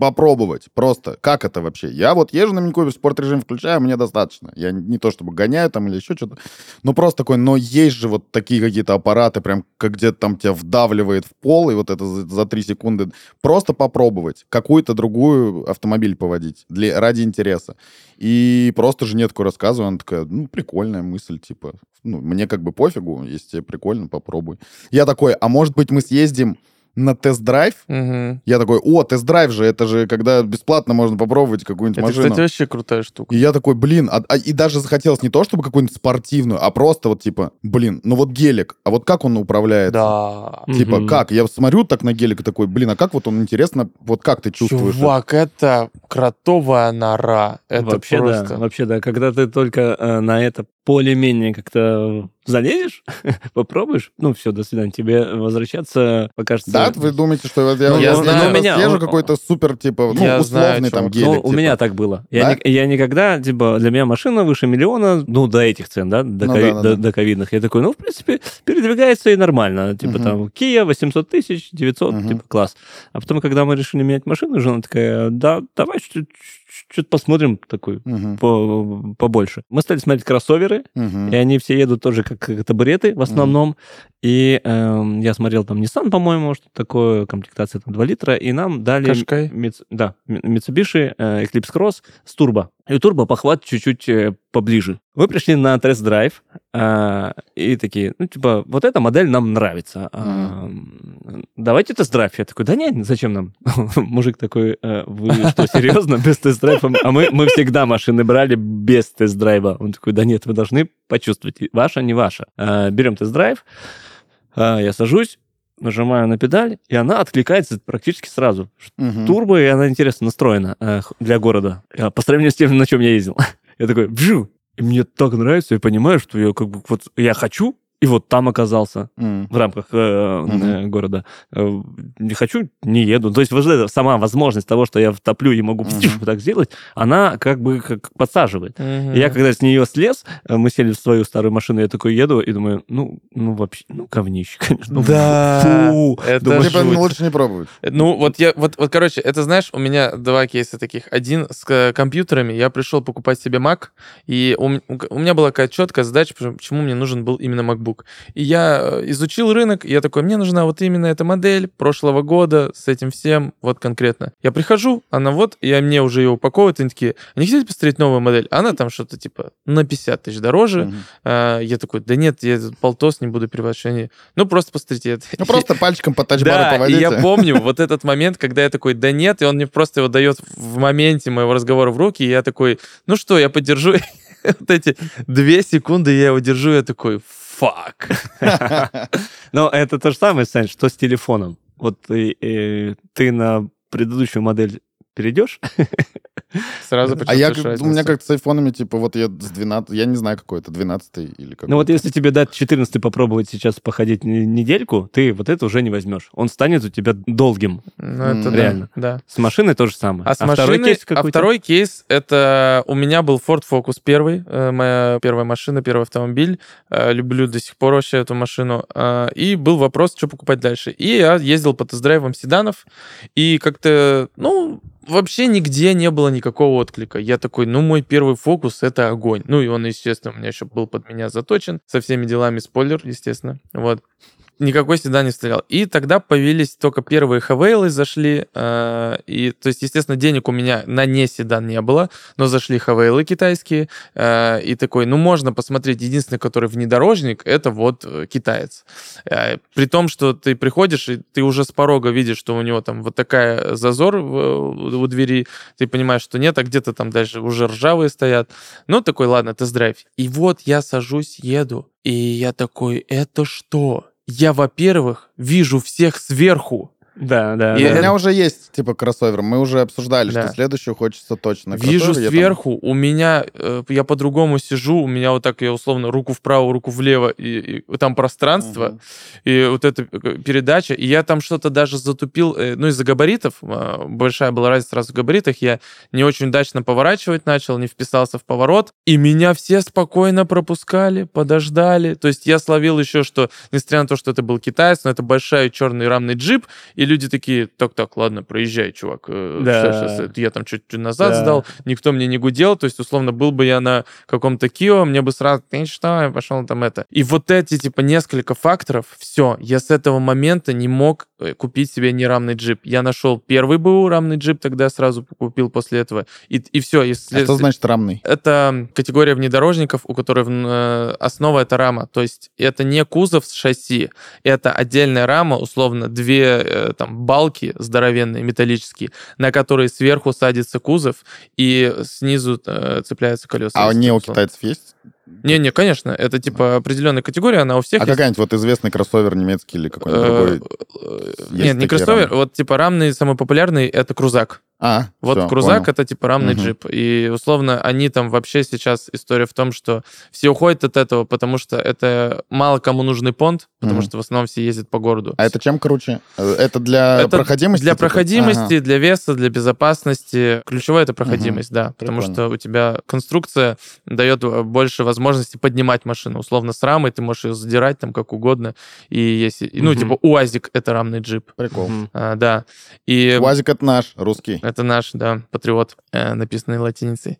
A: попробовать. Просто как это вообще? Я вот езжу на Минькубе, спорт режим включаю, мне достаточно. Я не то чтобы гоняю там или еще что-то. но просто такой, но есть же вот такие какие-то аппараты, прям как где-то там тебя вдавливает в пол, и вот это за, три секунды. Просто попробовать какую-то другую автомобиль поводить для, ради интереса. И просто жене такой рассказываю, она такая, ну, прикольная мысль, типа, ну, мне как бы пофигу, если тебе прикольно, попробуй. Я такой, а может быть мы съездим на тест-драйв.
C: Мгм.
A: Я такой, о, тест-драйв же, это же когда бесплатно можно попробовать какую-нибудь
C: Это,
A: машину.
C: кстати, вообще крутая штука.
A: И я такой, блин, а- а- и даже захотелось не то, чтобы какую-нибудь спортивную, а просто вот типа, блин, ну вот гелик, а вот как он управляется?
C: Да.
A: Типа,
B: Мгм.
A: как? Я смотрю так на гелик и такой, блин, а как вот он, интересно, вот как ты чувствуешь? это?
C: Чувак, это кротовая нора. Это
B: вообще
C: просто...
B: да, вообще да. Когда ты только э, на это более-менее как-то залезешь, попробуешь, ну все, до свидания. Тебе возвращаться покажется...
A: Да, вы думаете, что я,
B: Ну,
A: я,
C: я
A: я
C: знаю.
A: сейчас
B: меня-
A: съезжу какой-то супер, типа, ну,
C: Я знаю,
A: условный там
C: чувак.
A: гелик.
B: Ну, у
A: типа.
B: меня так было. Я,
A: Да?
B: ни- я никогда, типа, для меня машина выше миллиона, ну, до этих цен, да, до,
A: Ну
B: кови-
A: да, да,
B: до-
A: да.
B: до ковидных. Я такой, ну, в принципе, передвигается и нормально. Типа,
A: Мгм.
B: там, Kia 800 тысяч, 900,
A: Мгм.
B: типа, класс. А потом, когда мы решили менять машину, жена такая, да, давай что-то посмотрим такой
A: Мгм,
B: по- побольше. Мы стали смотреть кроссоверы,
A: мгм.
B: и они все едут тоже как, как табуреты в основном. И эм, я смотрел там Nissan, по-моему, что такое, комплектация там 2 литра, и нам дали...
C: Кашкай?
B: Митс- да, Mitsubishi э, Eclipse Cross с турбо. И у турбо похват чуть-чуть э, поближе. Мы пришли на тест-драйв, а, и такие, ну, типа, вот эта модель нам нравится. а, давайте тест-драйв. Я такой, да нет, зачем нам? Мужик такой, «Э, вы что, серьезно, без тест-драйва? А мы, мы всегда машины брали без тест-драйва. Он такой, да нет, вы должны почувствовать, ваша, не ваша. А, берем тест-драйв, а, я сажусь, нажимаю на педаль, и она откликается практически сразу.
A: Мгм.
B: Турбо, и она интересно настроена э, для города. э, По сравнению с тем, на чем я ездил. Я такой, вжу! И мне так нравится, я понимаю, что я как бы вот я хочу, и вот там оказался
A: М.
B: в рамках э, э, города. Э, Не хочу, не еду. То есть вот эта сама возможность того, что я втоплю и могу вот так сделать, она как бы как подсаживает. И Я когда с нее слез, э, мы сели в свою старую машину, я такой еду и думаю, ну, ну вообще, ну, говнище, конечно.
C: Да,
B: Фу.
C: это
B: Думаешь,
A: Типа, ну, лучше не пробовать.
C: Ну, вот я, вот, вот, короче, это знаешь, у меня два кейса таких. Один с компьютерами. Я пришел покупать себе Mac, и у, у меня была какая-то четкая задача, почему мне нужен был именно MacBook. И я э, изучил рынок, и я такой, мне нужна вот именно эта модель прошлого года с этим всем, вот конкретно. Я прихожу, она вот, и мне уже ее упаковывают, и они такие, а не хотите посмотреть новую модель? Она там что-то типа на 50 тысяч дороже.
A: Мгм.
C: А, Я такой, да нет, я полтос не буду переводить. Они, Ну, просто посмотрите. это».
A: Ну, просто пальчиком по тачбару
C: Да, и
A: поводите.
C: я помню вот этот момент, когда я такой, да нет, и он мне просто его дает в моменте моего разговора в руки, и я такой, ну что, я подержу вот эти две секунды, я его держу, я такой, фак.
B: Но это то же самое, Сань, что с телефоном. Вот ты на предыдущую модель перейдешь,
C: Сразу
A: А я, у меня
C: разницу.
A: как с айфонами, типа, вот я с 12, я не знаю, какой это, 12 или какой
B: ну вот если тебе дать 14 попробовать сейчас походить не- недельку, ты вот это уже не возьмешь. Он станет у тебя долгим.
C: Ну, это
B: реально.
C: Да.
B: С машиной то же самое.
C: А с
B: второй
C: машиной-
B: кейс
C: а
B: какой-то?
C: второй кейс, это у меня был Ford Focus первый, э, моя первая машина, первый автомобиль. Э, Люблю до сих пор вообще эту машину. Э, И был вопрос, что покупать дальше. И я ездил по тест-драйвам седанов, и как-то, ну, вообще нигде не было никакого отклика. Я такой, ну, мой первый фокус — это огонь. Ну, и он, естественно, у меня еще был под меня заточен со всеми делами, спойлер, естественно. Вот. Никакой седан не стрелял. И тогда появились только первые хавейлы зашли. э, и, то есть, естественно, денег у меня на не седан не было, но зашли хавейлы китайские. э, и такой, ну, можно посмотреть. Единственный, который внедорожник, это вот э, китаец. При том, что ты приходишь, и ты уже с порога видишь, что у него там вот такая зазор в- у двери. Ты понимаешь, что нет, а где-то там дальше уже ржавые стоят. Ну, такой, ладно, тест-драйв. И вот я сажусь, еду, и я такой, это что? Я, во-первых, вижу всех сверху.
B: Да, да.
C: И
A: У
B: да.
A: меня уже есть, типа, кроссовер. Мы уже обсуждали,
C: Да.
A: что следующую хочется точно.
C: Вижу
A: кроссовер. Я там-
C: сверху, у меня, э, я по-другому сижу, у меня вот так, я условно, руку вправо, руку влево, и, и там пространство,
A: Мгм.
C: и вот эта э, передача, и я там что-то даже затупил, э, ну, из-за габаритов, э, большая была разница сразу в габаритах, я не очень удачно поворачивать начал, не вписался в поворот, и меня все спокойно пропускали, подождали, то есть я словил еще, что, несмотря на то, что это был китаец, но это большой черный рамный джип, и люди такие, так-так, ладно, проезжай, чувак, э,
B: Да.
C: щас, я там чуть-чуть назад
B: Да.
C: сдал, никто мне не гудел, то есть, условно, был бы я на каком-то Кио, мне бы сразу, ты что, я пошел там это. И вот эти, типа, несколько факторов, все, я с этого момента не мог э, купить себе нерамный джип. Я нашел первый БУ рамный джип, тогда сразу купил после этого. И, и все, если...
A: А что значит рамный?
C: Это категория внедорожников, у которой э, основа это рама. То есть это не кузов с шасси, это отдельная рама, условно, две там балки здоровенные, металлические, на которые сверху садится кузов, и снизу э, цепляются колеса.
A: А не у
C: условно.
A: китайцев есть?
C: Не-не, конечно, это типа определенная категория, она у всех
A: А
C: есть.
A: какая-нибудь вот известный кроссовер немецкий или какой-нибудь
C: Э,
A: другой?
C: э, Нет, не кроссовер,
A: рамы?
C: вот типа рамный, самый популярный, это крузак.
A: А,
C: Вот
A: всё,
C: крузак
A: понял.
C: это типа рамный
A: Мгм.
C: джип. И условно они там вообще сейчас история в том, что все уходят от этого, потому что это мало кому нужный понт, потому
A: Мгм.
C: что в основном все ездят по городу.
A: А это чем круче? Э, Это для
C: Это
A: проходимости?
C: Для
A: типа?
C: проходимости,
A: Ага.
C: для веса, для безопасности. Ключевое это проходимость, да. Потому
A: Прикольно.
C: что у тебя конструкция дает э, больше возможности поднимать машину. Условно, с рамой ты можешь ее задирать там как угодно. И если. и, Ну, типа УАЗик это рамный джип.
A: Прикол.
C: А, да. И
A: УАЗик это наш, русский.
C: Это наш, да, патриот, э, написанный латиницей.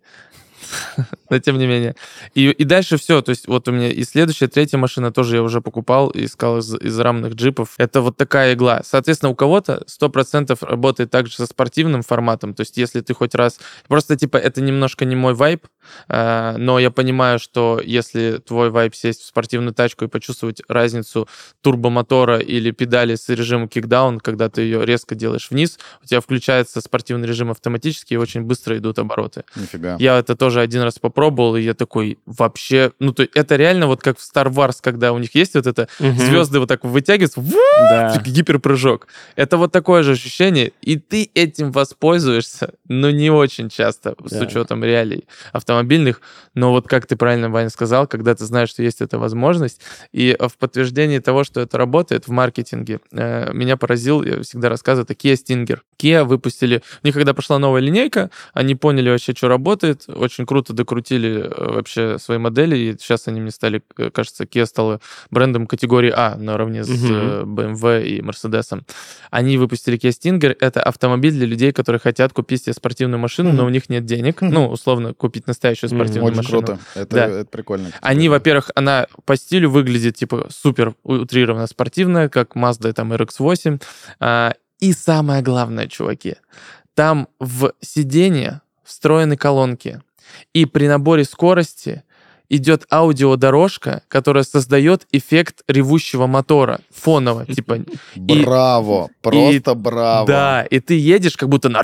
C: Но тем не менее. И, и дальше все. То есть вот у меня и следующая, третья машина тоже я уже покупал искал из, из рамных джипов. Это вот такая игла. Соответственно, у кого-то 100% работает также со спортивным форматом. То есть если ты хоть раз... Просто типа это немножко не мой вайб, э, но я понимаю, что если твой вайб сесть в спортивную тачку и почувствовать разницу турбомотора или педали с режимом кикдаун, когда ты ее резко делаешь вниз, у тебя включается спортивный режим автоматически и очень быстро идут обороты.
A: Нифига.
C: Я это тоже один раз попробовал, и я такой, вообще... Ну, то это реально вот как в Star Wars, когда у них есть вот это,
B: Мгм.
C: звезды вот так вытягиваются,
B: Да.
C: гиперпрыжок. Это вот такое же ощущение, и ты этим воспользуешься, но не очень часто, с
B: Да.
C: учетом реалий автомобильных. Но вот как ты правильно, Ваня, сказал, когда ты знаешь, что есть эта возможность, и в подтверждении того, что это работает в маркетинге, э, меня поразил, я всегда рассказываю, это Kia Stinger. Kia выпустили, у них когда пошла новая линейка, они поняли вообще, что работает, очень круто докрутили э, вообще свои модели, и сейчас они мне стали, кажется, Kia стала брендом категории А наравне с
B: Мгм.
C: э, BMW и Mercedes. Они выпустили Kia Stinger, это автомобиль для людей, которые хотят купить себе спортивную машину, но
A: Мгм.
C: у них нет денег,
A: Мгм.
C: ну, условно, купить настоящую спортивную
A: Очень
C: машину.
A: круто. Это,
C: Да.
A: это прикольно.
C: Они, во-первых, она по стилю выглядит типа супер утрированно спортивная, как Mazda там RX-8. И самое главное, чуваки, там в сиденье встроены колонки. И при наборе скорости идет аудиодорожка, которая создает эффект ревущего мотора фоново, типа
A: Браво. Просто браво.
C: да, и ты едешь как будто на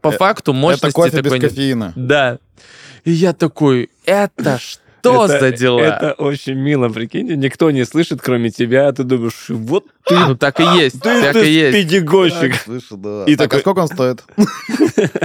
C: по
A: Э,
C: факту мощности
A: Это кофе без кофеина.
C: Да. И я такой, это что
B: Это-
C: за дела?
B: Это очень мило, прикиньте. Никто не слышит, кроме тебя, а ты думаешь, вот ты,
C: Ну так и есть,
B: ты,
C: так
B: ты
C: и есть.
B: педагогщик.
A: Слышу, да.
B: И
A: так,
B: такой-
A: а сколько он стоит?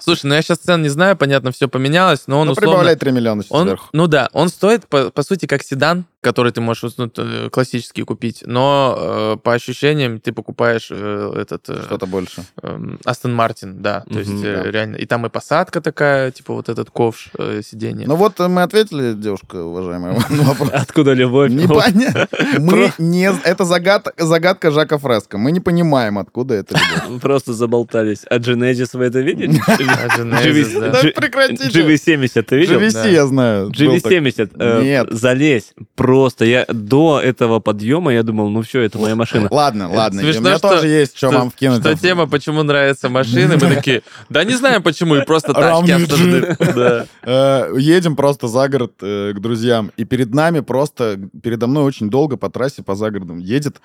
C: Слушай, ну я сейчас цен не знаю, понятно, все поменялось, но он
A: Ну,
C: условно...
A: прибавляй 3 миллиона
C: Он,
A: сверху.
C: ну да, он стоит, по, по сути, как седан, который ты можешь ну, т- классический купить, но э, по ощущениям ты покупаешь э, этот э,
A: Что-то больше.
C: эм, Астон Мартин, да, то
B: Мгм,
C: есть э,
A: да.
C: реально. И там и посадка такая, типа вот этот ковш э, сиденья.
A: Ну вот э, мы ответили, девушка, уважаемая, на вопрос.
B: Откуда любовь?
A: Непонятно. Мы не... Это загад- загадка Жака Фреско. Мы не понимаем, откуда это любовь.
B: Просто заболтались. А Genesis вы это видели?
C: А, Genesis,
B: GV
C: да.
A: Да
B: G-
A: прекратите.
B: GV70 ты видел?
A: GVC
C: Да.
A: я знаю. Был так-
B: GV70, э,
A: Нет.
B: залезь. Просто я до этого подъема я думал, ну все, это моя машина.
A: Ладно, ладно.
C: Смешно,
A: У меня
C: что-
A: тоже есть, что
C: Что-
A: вам вкинуть.
C: Что тема, почему нравятся машины, мы такие, да не знаем почему, и просто тачки. Да.
A: Э, Едем просто за город э, к друзьям, и перед нами просто, передо мной очень долго по трассе по загородам едет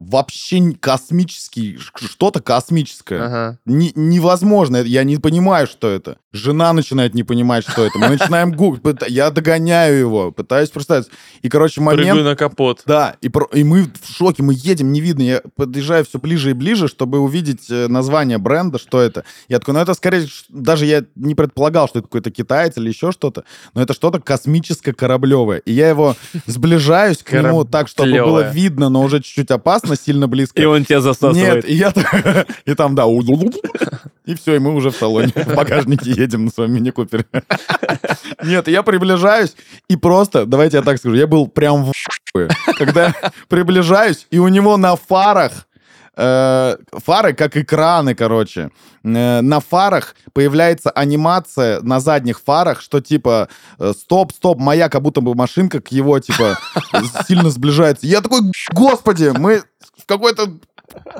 A: вообще космический, что-то космическое.
C: Ага.
A: Не- невозможно, я не понимаю, что это. Жена начинает не понимать, что это. Мы начинаем гуглить, я догоняю его, пытаюсь представить. И, короче, момент...
C: Прыгаю на капот.
A: Да, и, про- и мы в шоке, мы едем, не видно. Я подъезжаю все ближе и ближе, чтобы увидеть э, название бренда, что это. Я такой, ну это скорее, даже я не предполагал, что это какой-то китаец или еще что-то, но это что-то космическо-кораблевое. И я его сближаюсь к нему так, чтобы было
C: Кораблевое.
A: видно, но уже чуть-чуть опасно, сильно близко.
B: И он тебя
A: Нет,
B: засасывает.
A: и я и там, да, и все, и мы уже в салоне, в багажнике едем на своем мини-купере. Нет, я приближаюсь, и просто, давайте я так скажу, я был прям в когда приближаюсь, и у него на фарах э, фары как экраны, короче. Э, на фарах появляется анимация на задних фарах, что типа э, стоп, стоп, моя как будто бы машинка к его типа сильно сближается. Я такой, господи, мы в какой-то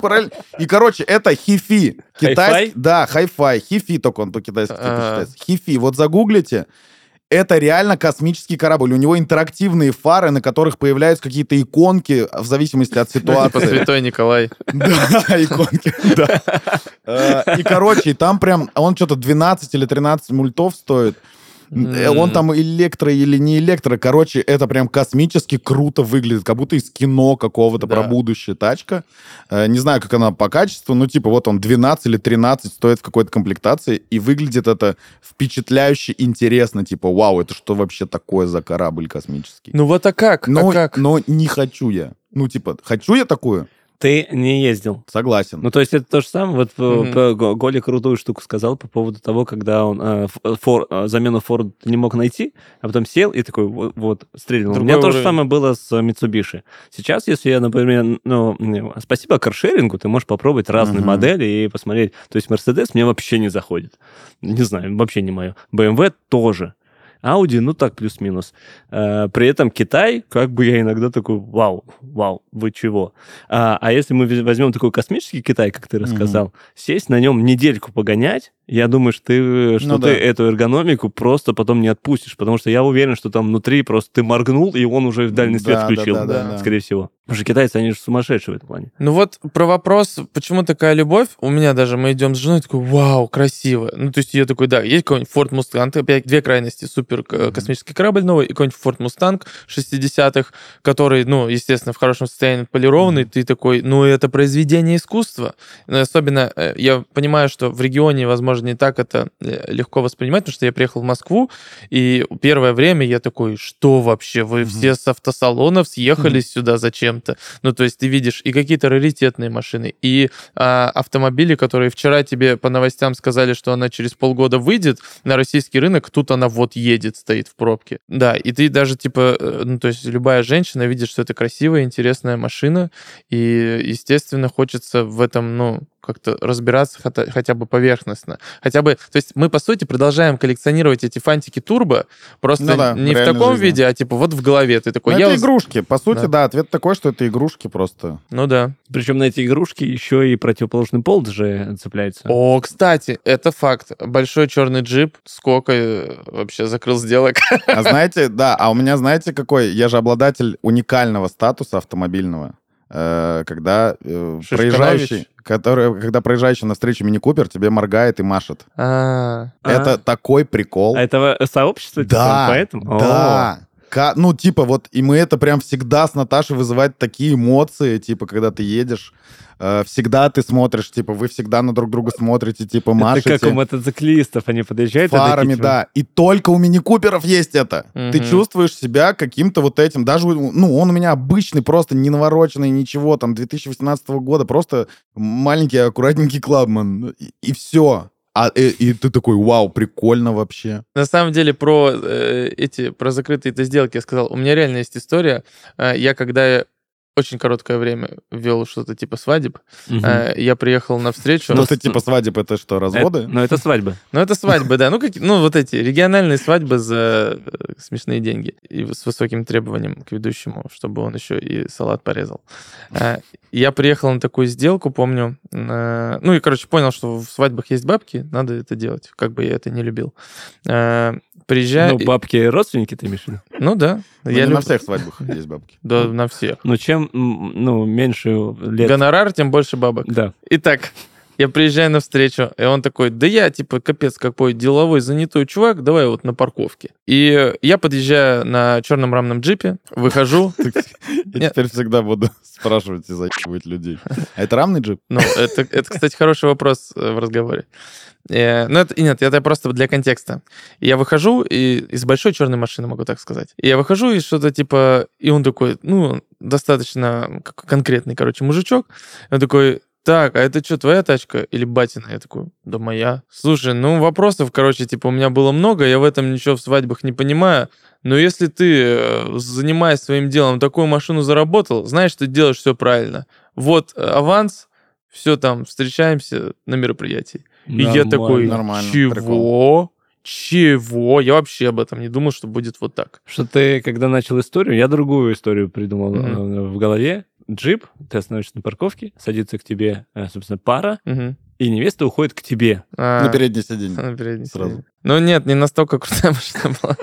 A: параллель- И, короче, это хифи. Китайский, да, хай-фай. Хифи только он по-китайски типа
C: А.
A: считается. Хифи. Вот загуглите. Это реально космический корабль. У него интерактивные фары, на которых появляются какие-то иконки в зависимости от
C: Ну, типа
A: ситуации.
C: Святой Николай.
A: Да, иконки, да. Э, И, короче, там прям, он что-то 12 или 13 мультов стоит. Э, Он там электро или не электро. Короче, это прям космически круто выглядит, как будто из кино какого-то
C: Да.
A: про будущее тачка. Э, Не знаю, как она по качеству, ну, типа, вот он 12 или 13 стоит в какой-то комплектации, и выглядит это впечатляюще интересно. Типа, вау, это что вообще такое за корабль космический?
C: Ну вот а как?
A: но,
C: а как?
A: но не хочу я. Ну, типа, хочу я такую?
B: Ты не ездил.
A: Согласен.
B: Ну, то есть это то же самое. Вот э,
C: Мгм.
B: п- Го- Голя крутую штуку сказал по поводу того, когда он э, ф- фор- э, замену Ford не мог найти, а потом сел и такой вот, вот стрельнул. У
C: Другой
B: меня то же
C: уровень.
B: самое было с э, Mitsubishi. Сейчас, если я, например, ну, спасибо каршерингу, ты можешь попробовать разные
A: Мгм.
B: модели и посмотреть. То есть Mercedes мне вообще не заходит. Не знаю, вообще не мое. BMW тоже. Audi, ну так, плюс-минус. Э, При этом Китай, как бы я иногда такой, вау, вау, вы чего? А, а если мы возьмем такой космический Китай, как ты рассказал, сесть на нем недельку погонять, я думаю, что ты, что
A: Ну
B: ты
A: да.
B: эту эргономику просто потом не отпустишь, потому что я уверен, что там внутри просто ты моргнул, и он уже дальний свет
A: Да, да,
B: включил,
A: да, да, да.
B: скорее всего. Потому что китайцы, они же сумасшедшие в этом плане.
C: Ну вот про вопрос, почему такая любовь, у меня даже мы идем с женой, такой, вау, красиво. Ну, то есть я такой, да, есть какой-нибудь Ford Mustang, опять две крайности, супер э, космический корабль новый, и какой-нибудь Ford Mustang 60-х, который, ну, естественно, в хорошем состоянии полированный, ты такой, ну, это произведение искусства. Особенно э, я понимаю, что в регионе, возможно, не так это э, легко воспринимать, потому что я приехал в Москву, и первое время я такой, что вообще, вы
A: Мгм.
C: все с автосалонов съехались сюда зачем-то? Ну, то есть ты видишь и какие-то раритетные машины, и а, автомобили, которые вчера тебе по новостям сказали, что она через полгода выйдет на российский рынок, тут она вот едет, стоит в пробке. Да, и ты даже, типа, э, ну, то есть любая женщина видит, что это красивая, интересная машина, и, естественно, хочется в этом, ну, как-то разбираться хотя, хотя бы поверхностно. Хотя бы, то есть мы, по сути, продолжаем коллекционировать эти фантики турбо, просто
A: Ну да,
C: не
A: в
C: таком
A: жизни.
C: виде, а типа вот в голове. Ты такой,
A: Ну,
C: я...
A: это
C: уз-
A: игрушки. По сути,
C: Да.
A: да. ответ такой, что это игрушки просто.
C: Ну да.
B: Причем на эти игрушки еще и противоположный пол же цепляется.
C: О, кстати, это факт. Большой черный джип, сколько э, вообще закрыл сделок.
A: А знаете, да, а у меня, знаете, какой? Я же обладатель уникального статуса автомобильного. Э, Когда э,
C: Шишканович?
A: проезжающий, который, когда проезжающий на встречу мини-купер тебе моргает и машет.
C: А,
B: А.
A: Это такой прикол.
B: А этого сообщества? типа,
A: Да,
B: поэтому?
A: Да. Ка- ну, типа, вот, и мы это прям всегда с Наташей вызывает такие эмоции, типа, когда ты едешь, э, всегда ты смотришь, типа, вы всегда на друг друга смотрите, типа, машете.
B: это как у мотоциклистов, они подъезжают. и
A: фарами,
B: такие, типа,
A: да. И только у мини-куперов есть это. Ты
C: Мгм.
A: чувствуешь себя каким-то вот этим. Даже, ну, он у меня обычный, просто не навороченный, ничего, там, 2018 года. Просто маленький, аккуратненький клабман. И, все. А, и, и ты такой, вау, прикольно вообще.
C: На самом деле про э, эти про закрытые это сделки я сказал. У меня реально есть история. Э, я когда очень короткое время вел что-то типа свадеб, э, я приехал на встречу.
A: Ну, это типа свадеб, это что, разводы?
B: Это- Ну, это свадьба.
C: Ну, это свадьбы, да. Ну, какие, ну, вот эти региональные свадьбы за э, смешные деньги. И с высоким требованием к ведущему, чтобы он еще и салат порезал. Я приехал на такую сделку, помню. э, Ну, и, короче, понял, что в свадьбах есть бабки, надо это делать, как бы я это не любил. Приезжаю...
B: Ну, бабки родственники ты имеешь в виду?
C: Ну, да.
A: Ну,
C: Я
A: не на
C: люб-
A: всех свадьбах есть бабки.
C: Да, на всех.
B: Ну, чем чем ну, меньше лет...
C: Гонорар, тем больше бабок.
B: Да.
C: Итак, я приезжаю на встречу, и он такой, да я, типа, капец, какой деловой, занятой чувак, давай вот на парковке. И я подъезжаю на черном рамном джипе, выхожу,
A: Я теперь всегда буду спрашивать и заебывать людей. А это рамный джип?
C: Ну, это, кстати, хороший вопрос э, в разговоре. Э, Ну, это, нет, это просто для контекста. Я выхожу и, из большой черной машины, могу так сказать. Я выхожу и что-то типа... И он такой, ну, достаточно конкретный, короче, мужичок. Он такой, так, а это что, твоя тачка или батина? Я такой, да моя. Слушай, ну, вопросов, короче, типа, у меня было много, я в этом ничего в свадьбах не понимаю. Но если ты, э, занимаясь своим делом, такую машину заработал, знаешь, ты делаешь все правильно. Вот э, аванс, все там, встречаемся на мероприятии. И я такой,
A: Нормально,
C: чего?
A: прикол.
C: Чего? Я вообще об этом не думал, что будет вот так.
B: Что ты, когда начал историю, я другую историю придумал э, в голове. Джип, ты остановишься на парковке, садится к тебе, э, собственно, пара,
C: Мгм.
B: и невеста уходит к тебе.
C: А,
A: На переднее сиденье.
C: на передней
A: Сразу.
C: сиденье. Ну нет, не настолько крутая машина была.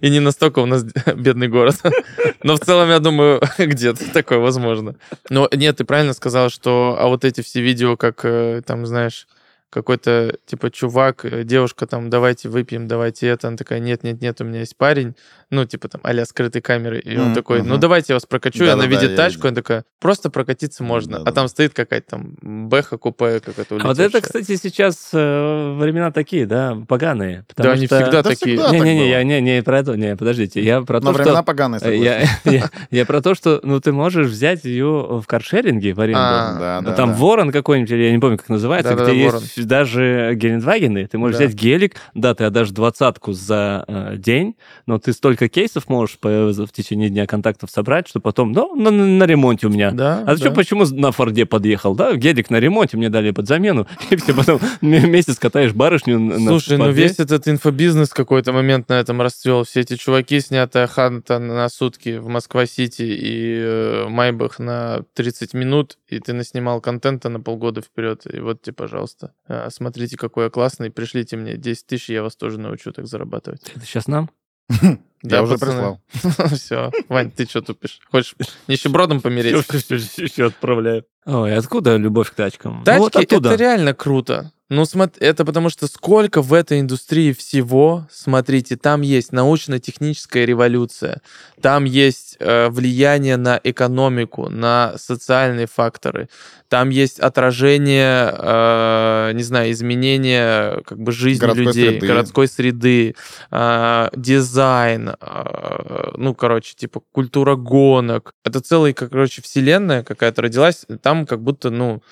C: И не настолько у нас бедный город. Но в целом, я думаю, где-то такое возможно. Но нет, ты правильно сказал, что а вот эти все видео, как э, там, знаешь, какой-то, типа, чувак, э, девушка там, давайте выпьем, давайте это. Она такая, нет-нет-нет, у меня есть парень. Ну, типа там, а скрытой камеры. И он такой, ну,
A: мгм.
C: давайте я вас прокачу. И она
A: Да-да-да,
C: видит
A: я
C: тачку, она такая, просто прокатиться можно. А
A: Да-да-да.
C: там стоит какая-то там бэха, купе какая-то
B: А вот это, кстати, сейчас э, времена такие, да, поганые.
C: Да, они
B: что-
C: всегда
A: Да
C: такие.
A: так
B: Не-не-не, я не, не про это, не, подождите, я про
A: Но
B: то,
A: времена
B: что...
A: поганые,
B: э, Я, я, я про то, что ну ты можешь взять ее в каршеринге в аренду.
C: А,
A: Да, да,
B: там
A: да.
B: Ворон какой-нибудь, или я не помню, как называется, где есть даже гелендвагены. Ты можешь
C: Да.
B: взять гелик, да, ты отдашь двадцатку за э, день, но ты столько кейсов можешь в течение дня контактов собрать, что потом, ну, на, на ремонте у меня.
C: Да,
B: А что,
C: да.
B: почему на Форде подъехал? Да, гелик на ремонте, мне дали под замену, и ты потом месяц катаешь барышню на
C: Слушай, ну весь этот инфобизнес какой-то момент на этом расцвел. Все эти чуваки, снятая ханта на сутки в Москва-Сити и э, Майбах на 30 минут, и ты наснимал контента на полгода вперед. И вот тебе, пожалуйста, э, смотрите, какой я классный, пришлите мне 10 тысяч, я вас тоже научу так зарабатывать.
B: Это сейчас нам?
A: Я уже прислал.
C: Все, Вань, ты что тупишь? Хочешь нищебродом помереть?
B: Все, все, все, отправляю. Ой, откуда любовь к тачкам? Ну,
C: Тачки это реально круто. Ну, это потому что сколько в этой индустрии всего, смотрите, там есть научно-техническая революция, там есть э, влияние на экономику, на социальные факторы, там есть отражение, э, не знаю, изменения как бы жизни
A: Городской
C: людей,
A: среды.
C: городской среды, э, дизайн, э, ну, короче, типа культура гонок. Это целая, короче, вселенная какая-то родилась, там как будто, ну,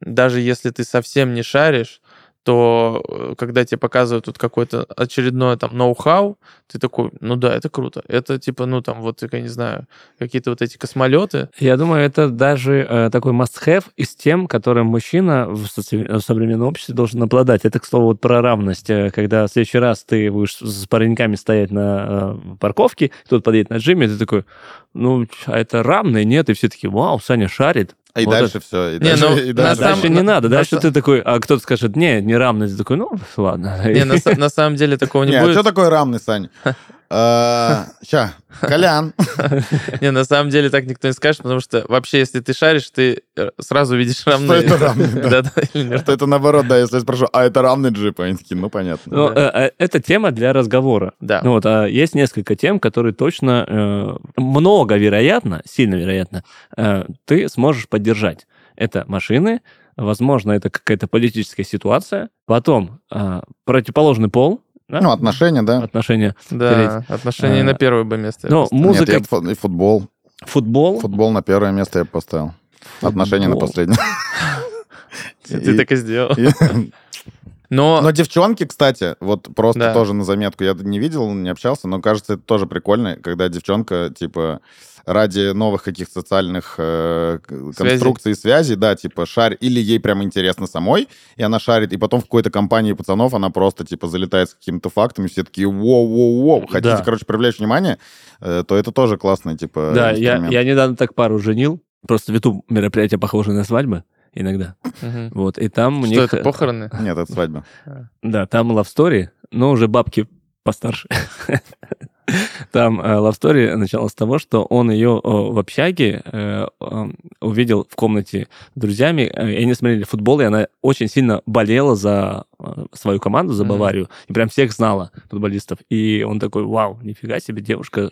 C: даже если ты совсем не шаришь, то э, когда тебе показывают тут какое-то очередное там ноу-хау, ты такой, ну да, это круто. Это типа, ну там вот, я не знаю, какие-то вот эти космолеты.
B: Я думаю, это даже э, такой must-have из тем, которым мужчина в, соци- в современном обществе должен обладать. Это, к слову, вот про равность. Э, Когда в следующий раз ты будешь с пареньками стоять на э, парковке, тут подъедет на джиме, ты такой, ну, а это равный? Нет, и все таки вау, Саня шарит.
A: А и
B: Вот
A: дальше все.
C: Не, ну,
A: и
C: на
B: А
A: дальше-
C: самом-
B: дальше не
C: на-
B: надо.
C: на
B: Дальше ты такой, а кто-то скажет, не, не равность. Такой, ну, ладно.
C: Не, на, на самом деле такого не
A: Не, а
C: будет.
A: что такое рамный, Сань? Ща, Колян.
C: Не, на самом деле так никто не скажет, потому что вообще, если ты шаришь, ты э, сразу видишь равные.
A: это да,
C: или нет?
A: Что это наоборот, да, если я спрошу, а это равный джип? Они такие, ну, понятно.
B: Ну, э, э, это тема для разговора.
C: Да.
B: Ну вот, а есть несколько тем, которые точно много вероятно, сильно вероятно, ты сможешь поддержать. Это машины, возможно, это какая-то политическая ситуация. Потом противоположный пол, да,
A: Ну, отношения, да.
B: отношения.
C: Да, отношения
B: А,
C: на первое бы место.
B: Ну,
C: поставил.
B: музыка,
A: Нет, я футбол.
B: футбол.
A: Футбол на первое место я поставил. Отношения на
B: Футбол.
A: последнее.
C: Ты так и сделал.
A: И-
C: Но
A: Но девчонки, кстати, вот просто
C: Да.
A: тоже на заметку, я не видел, не общался, но кажется, это тоже прикольно, когда девчонка, типа, ради новых каких-то социальных э, конструкций и связей, да, типа, шарь, или ей прям интересно самой, и она шарит, и потом в какой-то компании пацанов она просто, типа, залетает с какими-то фактами, все такие, воу-воу-воу, хотите,
B: Да.
A: короче, привлечь внимание, э, то это тоже классный, типа,
B: Да, я, я недавно так пару женил. Просто в YouTube мероприятия похожи на свадьбы иногда.
C: Мгм.
B: Вот, и там у
C: что
B: них...
C: это, похороны?
A: Нет, это свадьба.
B: Да, там love story, но уже бабки постарше. Там э, love story началась с того, что он ее э, в общаге э, э, увидел в комнате с друзьями, э, и они смотрели футбол, и она очень сильно болела за свою команду, за. Баварию, и прям всех знала, футболистов. И он такой, вау, нифига себе, девушка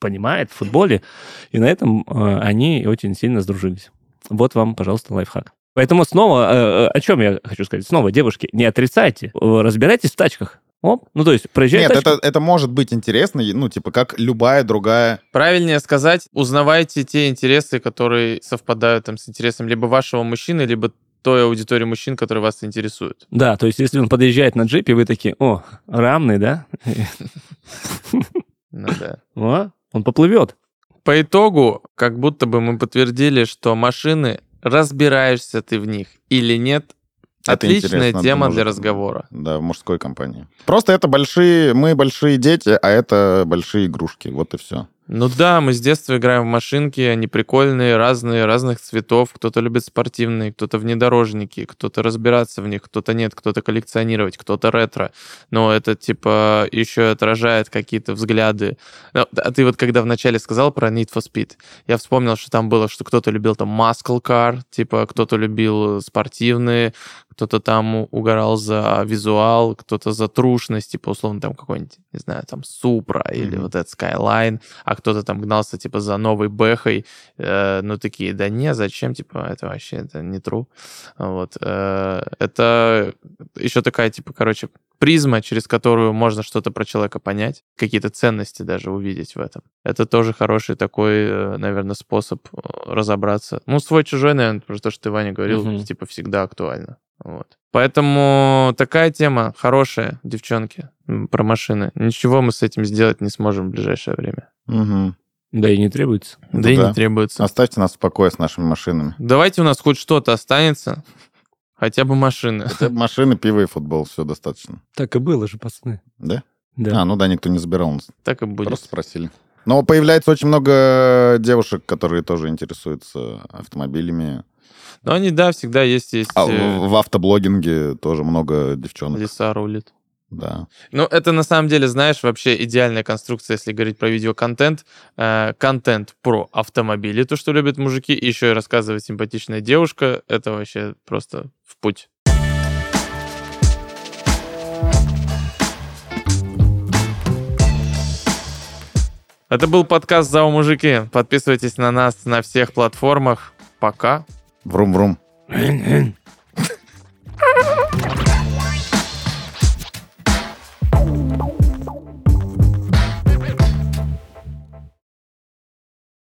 B: понимает в футболе. И на этом они очень сильно сдружились. Вот вам, пожалуйста, лайфхак. Поэтому снова, э, э, о чем я хочу сказать? Снова, девушки, не отрицайте, э, разбирайтесь в тачках. Оп, ну то есть проезжай
A: Нет,
B: тачку.
A: это, это может быть интересно, ну, типа, как любая другая...
C: Правильнее сказать, узнавайте те интересы, которые совпадают там с интересом либо вашего мужчины, либо той аудитории мужчин, которые вас интересуют.
B: Да, то есть если он подъезжает на джипе, вы такие, о, рамный, да?
C: Ну да.
B: Он поплывет.
C: По итогу, как будто бы мы подтвердили, что машины, разбираешься ты в них или нет,
A: Это
C: отличная тема
A: для
C: для разговора.
A: Да, в мужской компании. Просто это большие... Мы большие дети, а это большие игрушки. Вот и все.
C: Ну да, мы с детства играем в машинки, они прикольные, разные, разных цветов. Кто-то любит спортивные, кто-то внедорожники, кто-то разбираться в них, кто-то нет, кто-то коллекционировать, кто-то ретро. Но это типа еще отражает какие-то взгляды. Ну, А ты вот когда вначале сказал про Need for Speed, я вспомнил, что там было, что кто-то любил там muscle car, типа кто-то любил спортивные, кто-то там угорал за визуал, кто-то за трушность, типа условно там какой-нибудь, не знаю, там Supra или
A: Мгм.
C: вот этот Skyline, а кто-то там гнался типа за новой Бэхой, э, ну такие, да не, зачем, типа это вообще это не true. Вот. э, это еще такая, типа, короче, призма, через которую можно что-то про человека понять, какие-то ценности даже увидеть в этом. Это тоже хороший такой, э, наверное, способ э, разобраться. Ну, свой-чужой, наверное, про то, что ты, Ваня, говорил,
B: Мгм.
C: типа, всегда актуально. Вот. Поэтому такая тема хорошая, девчонки, про машины. Ничего мы с этим сделать не сможем в ближайшее время.
A: Мгм.
B: Да и не требуется.
C: Да и
A: да.
C: не требуется.
A: Оставьте нас в покое с нашими машинами.
C: Давайте у нас хоть что-то останется, хотя бы машины.
A: Это машины, пиво и футбол. Все достаточно.
B: Так и было же, пацаны.
A: Да?
B: Да.
A: А, ну да, никто не забирал нас.
C: Так и будет.
A: Просто спросили. Но появляется очень много девушек, которые тоже интересуются автомобилями.
C: Но они, да, всегда есть, есть
A: А
C: э,
A: в, в автоблогинге тоже много девчонок.
C: леса рулит.
A: Да.
C: Ну, это на самом деле, знаешь, вообще идеальная конструкция, если говорить про видеоконтент. Э, контент про автомобили, то, что любят мужики, и еще и рассказывает симпатичная девушка. Это вообще просто в путь. Это был подкаст «Зао мужики». Подписывайтесь на нас на всех платформах. Пока.
A: Врум-врум.